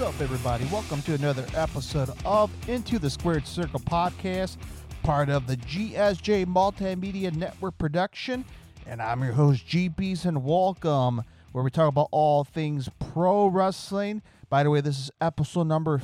up, everybody? Welcome to another episode of Into the Squared Circle podcast, part of the GSJ Multimedia Network production. And I'm your host, GBs, and welcome, where we talk about all things pro wrestling. By the way, this is episode number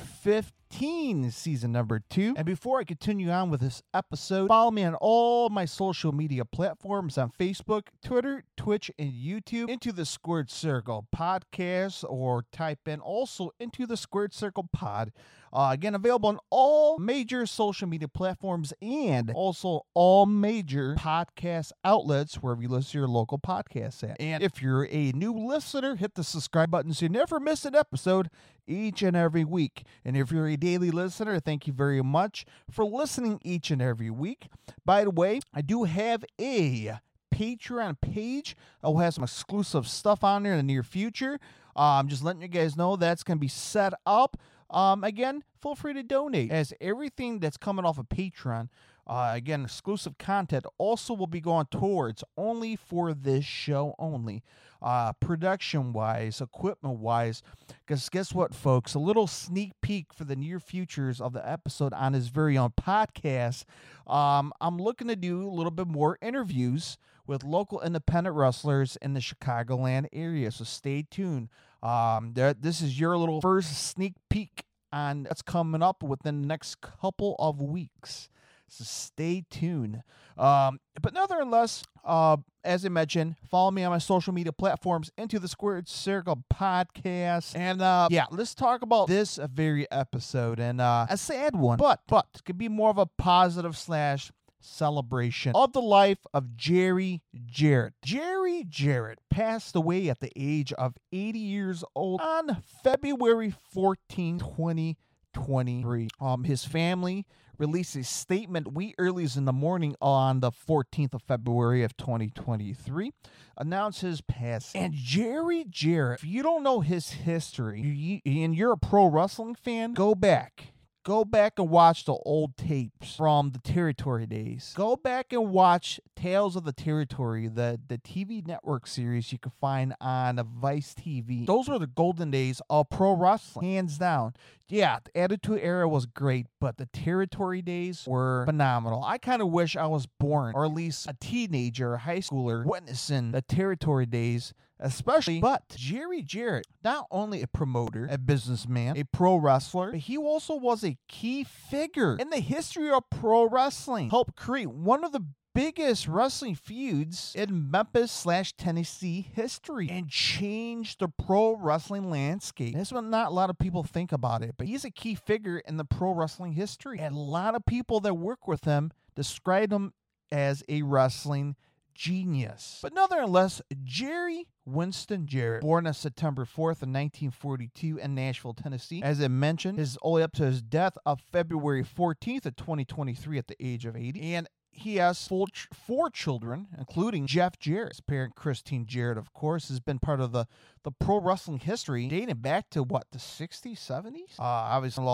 15 season number two. And before I continue on with this episode, follow me on all my social media platforms on Facebook, Twitter, Twitch, and YouTube into the Squared Circle podcast or type in also into the Squared Circle pod. Uh, again, available on all major social media platforms and also all major podcast outlets wherever you listen to your local podcasts at. And if you're a new listener, hit the subscribe button so you never miss an episode each and every week. And if you're a daily listener, thank you very much for listening each and every week. By the way, I do have a Patreon page. I'll have some exclusive stuff on there in the near future. Uh, I'm just letting you guys know that's going to be set up. Um, again, feel free to donate as everything that's coming off of Patreon. Uh, again, exclusive content also will be going towards only for this show only. Uh, production wise, equipment wise. Because guess what, folks? A little sneak peek for the near futures of the episode on his very own podcast. Um, I'm looking to do a little bit more interviews with local independent wrestlers in the Chicagoland area. So stay tuned. Um, this is your little first sneak peek on that's coming up within the next couple of weeks. So stay tuned. Um, but nonetheless, uh, as I mentioned, follow me on my social media platforms into the Squared Circle podcast. And uh, yeah, let's talk about this very episode and uh, a sad one, but but it could be more of a positive slash celebration of the life of Jerry Jarrett. Jerry Jarrett passed away at the age of 80 years old on February 14, 2023. Um, his family released a statement wee early in the morning on the 14th of February of 2023, announced his passing. And Jerry Jarrett, if you don't know his history you, and you're a pro wrestling fan, go back go back and watch the old tapes from the territory days. Go back and watch Tales of the Territory, the, the TV network series you can find on Vice TV. Those were the golden days of pro wrestling, hands down. Yeah, the Attitude Era was great, but the territory days were phenomenal. I kind of wish I was born, or at least a teenager, a high schooler, witnessing the territory days especially. But Jerry Jarrett, not only a promoter, a businessman, a pro wrestler, but he also was a key figure in the history of pro wrestling. Helped create one of the biggest wrestling feuds in Memphis slash Tennessee history and changed the pro wrestling landscape. That's what not a lot of people think about it, but he's a key figure in the pro wrestling history. And a lot of people that work with him describe him as a wrestling genius. But nonetheless, Jerry Winston Jarrett, born on September 4th of 1942 in Nashville, Tennessee. As I mentioned, is only up to his death of February 14th of 2023 at the age of 80. And he has four, four children, including Jeff Jarrett. His parent, Christine Jarrett, of course, has been part of the, the pro wrestling history dating back to what, the 60s, 70s? Uh, obviously,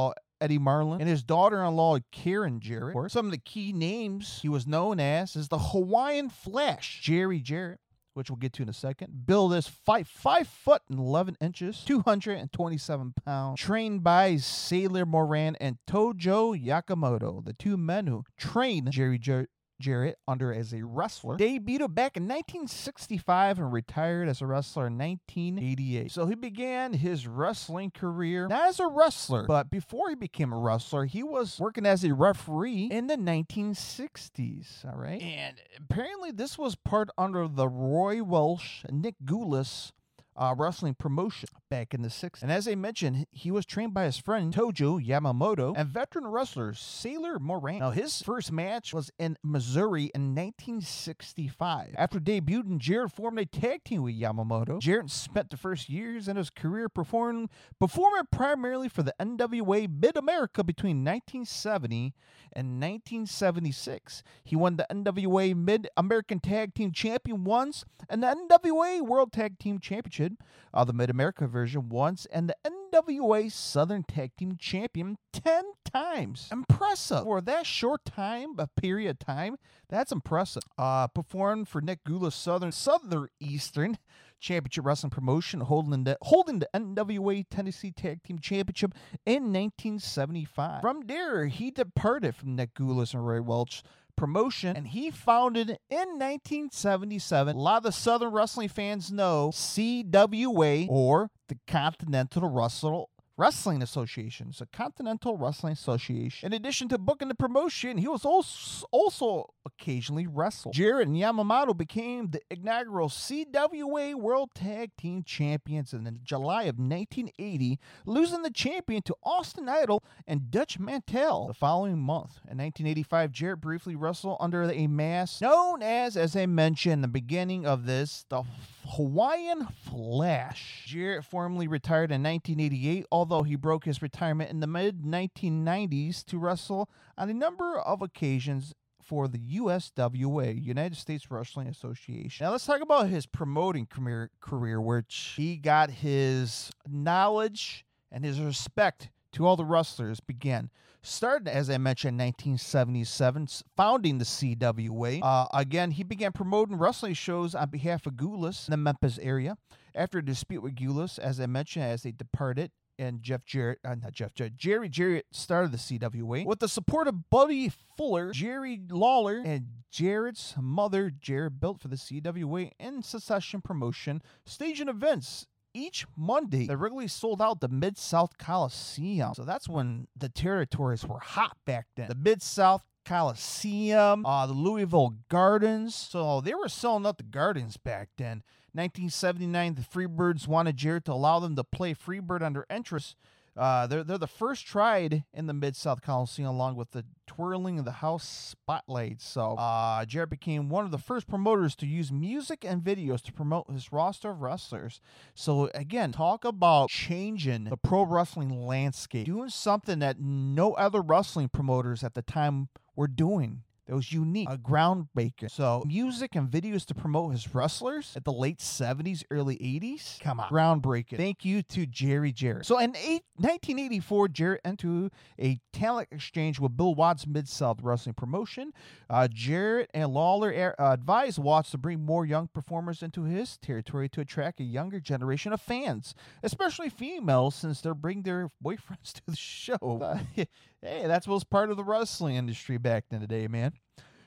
Eddie Marlin, and his daughter in law, Karen Jarrett. Some of the key names he was known as is the Hawaiian Flash, Jerry Jarrett which we'll get to in a second. Bill is five five foot and eleven inches, two hundred and twenty seven pounds. Trained by Sailor Moran and Tojo Yamamoto, the two men who trained Jerry Jer- Jarrett under as a wrestler. Debuted back in 1965 and retired as a wrestler in 1988. So he began his wrestling career not as a wrestler, but before he became a wrestler, he was working as a referee in the 1960s. All right. And apparently, this was part under the Roy Welch, Nick Gulas uh, wrestling promotion back in the 60s. And as I mentioned, he was trained by his friend Tojo Yamamoto and veteran wrestler Sailor Moran. Now, his first match was in Missouri in 1965. After debuting, Jarrett formed a tag team with Yamamoto. Jarrett spent the first years in his career performing, performing primarily for the NWA Mid America between 1970 and 1976. He won the NWA Mid American Tag Team Champion once and the NWA World Tag Team Championship, uh, the Mid America version once, and the NWA Southern Tag Team Champion 10 times. Impressive. For that short time, a period of time, that's impressive. Uh, performed for Nick Gula Southern, Southern Eastern Championship Wrestling promotion, holding the holding the NWA Tennessee Tag Team Championship in 1975. From there, he departed from Nick Gulas and Roy Welch promotion, and he founded in 1977. A lot of the Southern wrestling fans know CWA or the Continental Wrestle Wrestling Association. A Continental Wrestling Association. In addition to booking the promotion, he was also, also occasionally wrestled. Jarrett and Yamamoto became the inaugural CWA World Tag Team Champions in July of 1980, losing the champion to Austin Idol and Dutch Mantell the following month. In 1985, Jarrett briefly wrestled under a mask known as, as I mentioned, the beginning of this, the Hawaiian Flash. Jarrett formally retired in 1988, although he broke his retirement in the mid 1990s to wrestle on a number of occasions for the USWA, United States Wrestling Association. Now let's talk about his promoting career, career which he got his knowledge and his respect to all the wrestlers began. Starting, as I mentioned, in 1977, founding the CWA. Uh, again, he began promoting wrestling shows on behalf of Gulas in the Memphis area. After a dispute with Gulas, as I mentioned, as they departed, and Jeff Jarrett, uh, not Jeff Jarrett, Jerry Jarrett started the CWA with the support of Buddy Fuller, Jerry Lawler, and Jarrett's mother. Jarrett built for the CWA in succession promotion, staging events each Monday, they regularly sold out the Mid South Coliseum. So that's when the territories were hot back then. The Mid South Coliseum, uh, the Louisville Gardens. So they were selling out the gardens back then. 1979, the Freebirds wanted Jarrett to allow them to play Freebird under interest uh, they're, they're the first tried in the Mid South Coliseum, along with the twirling of the house spotlights. So, uh, Jarrett became one of the first promoters to use music and videos to promote his roster of wrestlers. So, again, talk about changing the pro wrestling landscape, doing something that no other wrestling promoters at the time were doing that was unique, a groundbreaker. So, music and videos to promote his wrestlers at the late 70s, early 80s. Come on, groundbreaking. Thank you to Jerry Jarrett. So, in eight, 1984, Jarrett entered a talent exchange with Bill Watts Mid South Wrestling Promotion. Uh, Jarrett and Lawler uh, advised Watts to bring more young performers into his territory to attract a younger generation of fans, especially females, since they're bringing their boyfriends to the show. Hey, that was part of the wrestling industry back in the day, man.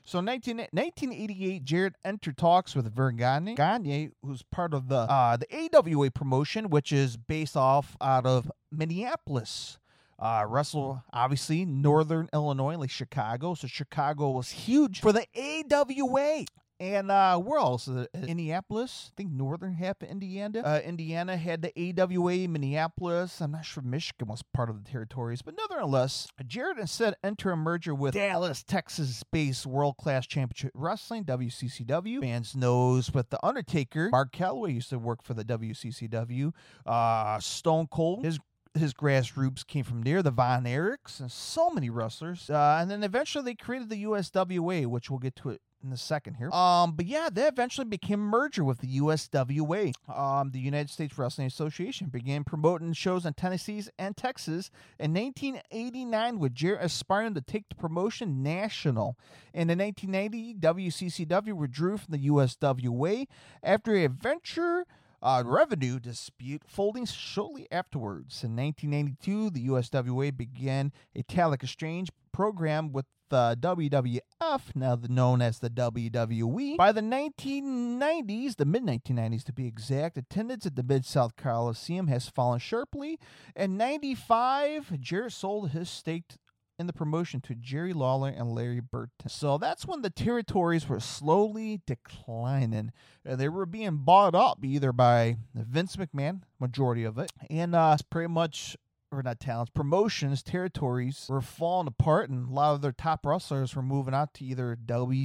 So in 19, 1988, Jarrett entered talks with Verne Gagne, Gagne, who's part of the uh, the AWA promotion, which is based off out of Minneapolis. Uh, Russell, obviously, Northern Illinois, like Chicago. So Chicago was huge for the AWA. And uh, where else? Uh, Indianapolis, I think northern half of Indiana. Uh, Indiana had the AWA. Minneapolis, I'm not sure Michigan was part of the territories, but nonetheless, Jarrett instead entered a merger with Dallas, Texas-based World Class Championship Wrestling (WCCW). Fans knows with the Undertaker. Mark Calaway used to work for the WCCW. Uh, Stone Cold, his his grassroots came from there, the Von Erichs, and so many wrestlers. Uh, and then eventually they created the USWA, which we'll get to it in a second here. Um, but yeah, they eventually became a merger with the USWA. Um, the United States Wrestling Association began promoting shows in Tennessee and Texas in 1989, with Jarrett aspiring to take the promotion national. And in 1990, WCCW withdrew from the USWA after a venture. Uh, revenue dispute folding shortly afterwards. In 1992, the USWA began a talent exchange program with the WWF, now known as the WWE. By the 1990s, the mid 1990s to be exact, attendance at the Mid South Coliseum has fallen sharply. In 95, Jarrett sold his stake in the promotion to Jerry Lawler and Larry Burton. So that's when the territories were slowly declining. They were being bought up either by Vince McMahon, majority of it, and uh, pretty much or not talents, promotions, territories were falling apart, and a lot of their top wrestlers were moving out to either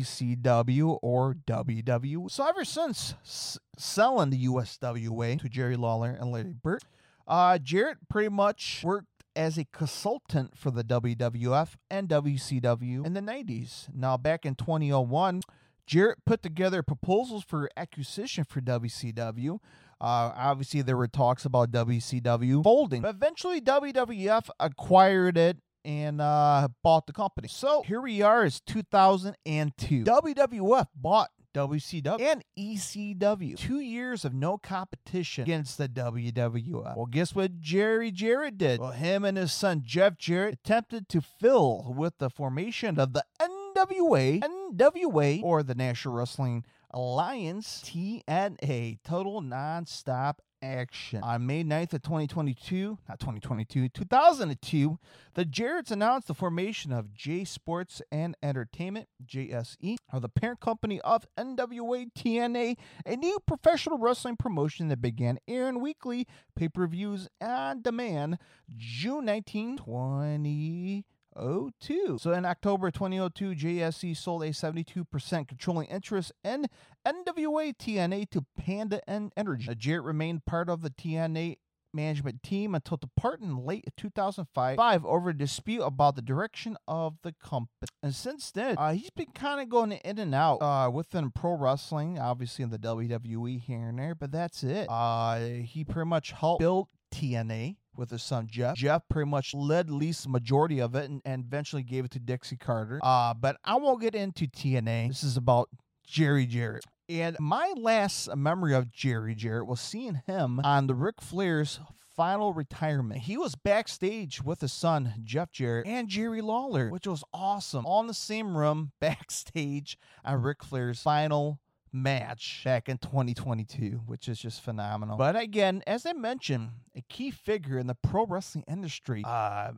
WCW or WW. So ever since s- selling the USWA to Jerry Lawler and Larry Burt, uh, Jarrett pretty much worked as a consultant for the WWF and WCW in the 90s. Now, back in 2001, Jarrett put together proposals for acquisition for WCW. Uh, obviously, there were talks about WCW folding, but eventually WWF acquired it and uh, bought the company. So here we are, it's 2002. WWF bought WCW, and ECW. Two years of no competition against the WWF. Well, guess what Jerry Jarrett did? Well, him and his son Jeff Jarrett attempted to fill with the formation of the NWA, NWA, or the National Wrestling Alliance, TNA, Total Nonstop action. On May 9th of 2022, not 2022, 2002, the Jarretts announced the formation of J Sports and Entertainment, JSE, or the parent company of NWA TNA, a new professional wrestling promotion that began airing weekly pay-per-views on demand June 19, 20 02. So in October 2002, JSE sold a 72% controlling interest in NWA TNA to Panda and Energy. Jarrett remained part of the TNA management team until departing in late 2005 over a dispute about the direction of the company. And since then, uh, he's been kind of going in and out uh, within pro wrestling, obviously in the WWE here and there, but that's it. Uh, he pretty much helped build TNA with his son Jeff. Jeff pretty much led least majority of it and, and eventually gave it to Dixie Carter. Uh, but I won't get into TNA. This is about Jerry Jarrett. And my last memory of Jerry Jarrett was seeing him on the Ric Flair's final retirement. He was backstage with his son, Jeff Jarrett, and Jerry Lawler, which was awesome. All in the same room, backstage on Ric Flair's final match back in 2022, which is just phenomenal. But again, as I mentioned, a key figure in the pro wrestling industry, uh,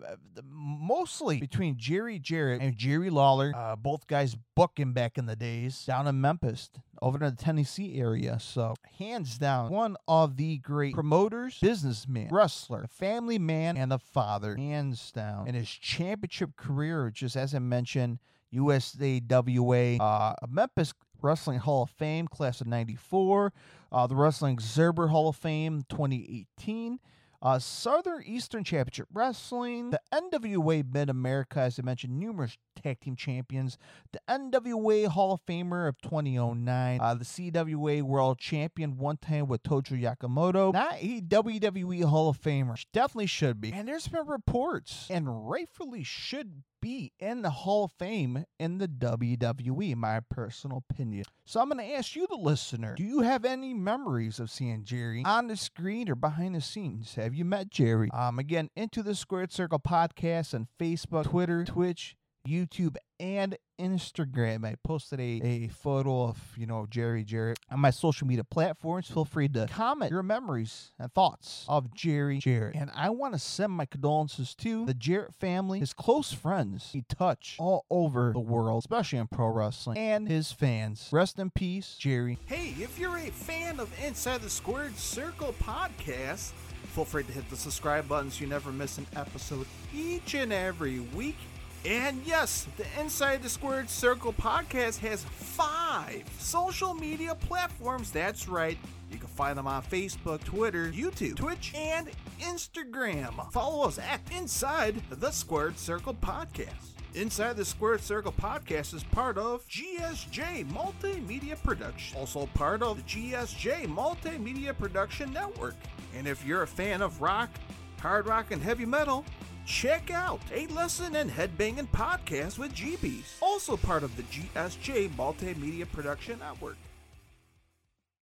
mostly between Jerry Jarrett and Jerry Lawler, uh, both guys booking back in the days down in Memphis, over in the Tennessee area. So, hands down, one of the great promoters, businessman, wrestler, family man, and the father, hands down. In his championship career, just as I mentioned, USAWA, uh, Memphis Wrestling Hall of Fame, class of 94, uh, the Wrestling Observer Hall of Fame, 2018. Uh, Southern Eastern Championship Wrestling, the NWA Mid America, as I mentioned, numerous tag team champions, the NWA Hall of Famer of 2009, uh, the CWA World Champion one time with Tojo Yamamoto, not a WWE Hall of Famer, definitely should be. And there's been reports, and rightfully should be in the Hall of Fame in the WWE, my personal opinion. So I'm going to ask you, the listener, do you have any memories of seeing Jerry on the screen or behind the scenes? Have you met Jerry? Um, again, Into the Squared Circle podcast on Facebook, Twitter, Twitch, YouTube, and Instagram. I posted a, a photo of, you know, Jerry Jarrett on my social media platforms. Feel free to comment your memories and thoughts of Jerry Jarrett. And I want to send my condolences to the Jarrett family, his close friends he touched all over the world, especially in pro wrestling, and his fans. Rest in peace, Jerry. Hey, if you're a fan of Inside the Squared Circle podcast, feel free to hit the subscribe button so you never miss an episode each and every week. And yes, the Inside the Squared Circle podcast has five social media platforms. That's right. You can find them on Facebook, Twitter, YouTube, Twitch, and Instagram. Follow us at Inside the Squared Circle Podcast. Inside the Squared Circle podcast is part of GSJ Multimedia Production, also part of the GSJ Multimedia Production Network. And if you're a fan of rock, hard rock, and heavy metal, check out A Lesson in Headbanging Podcast with GBs, also part of the GSJ Multimedia Production Network.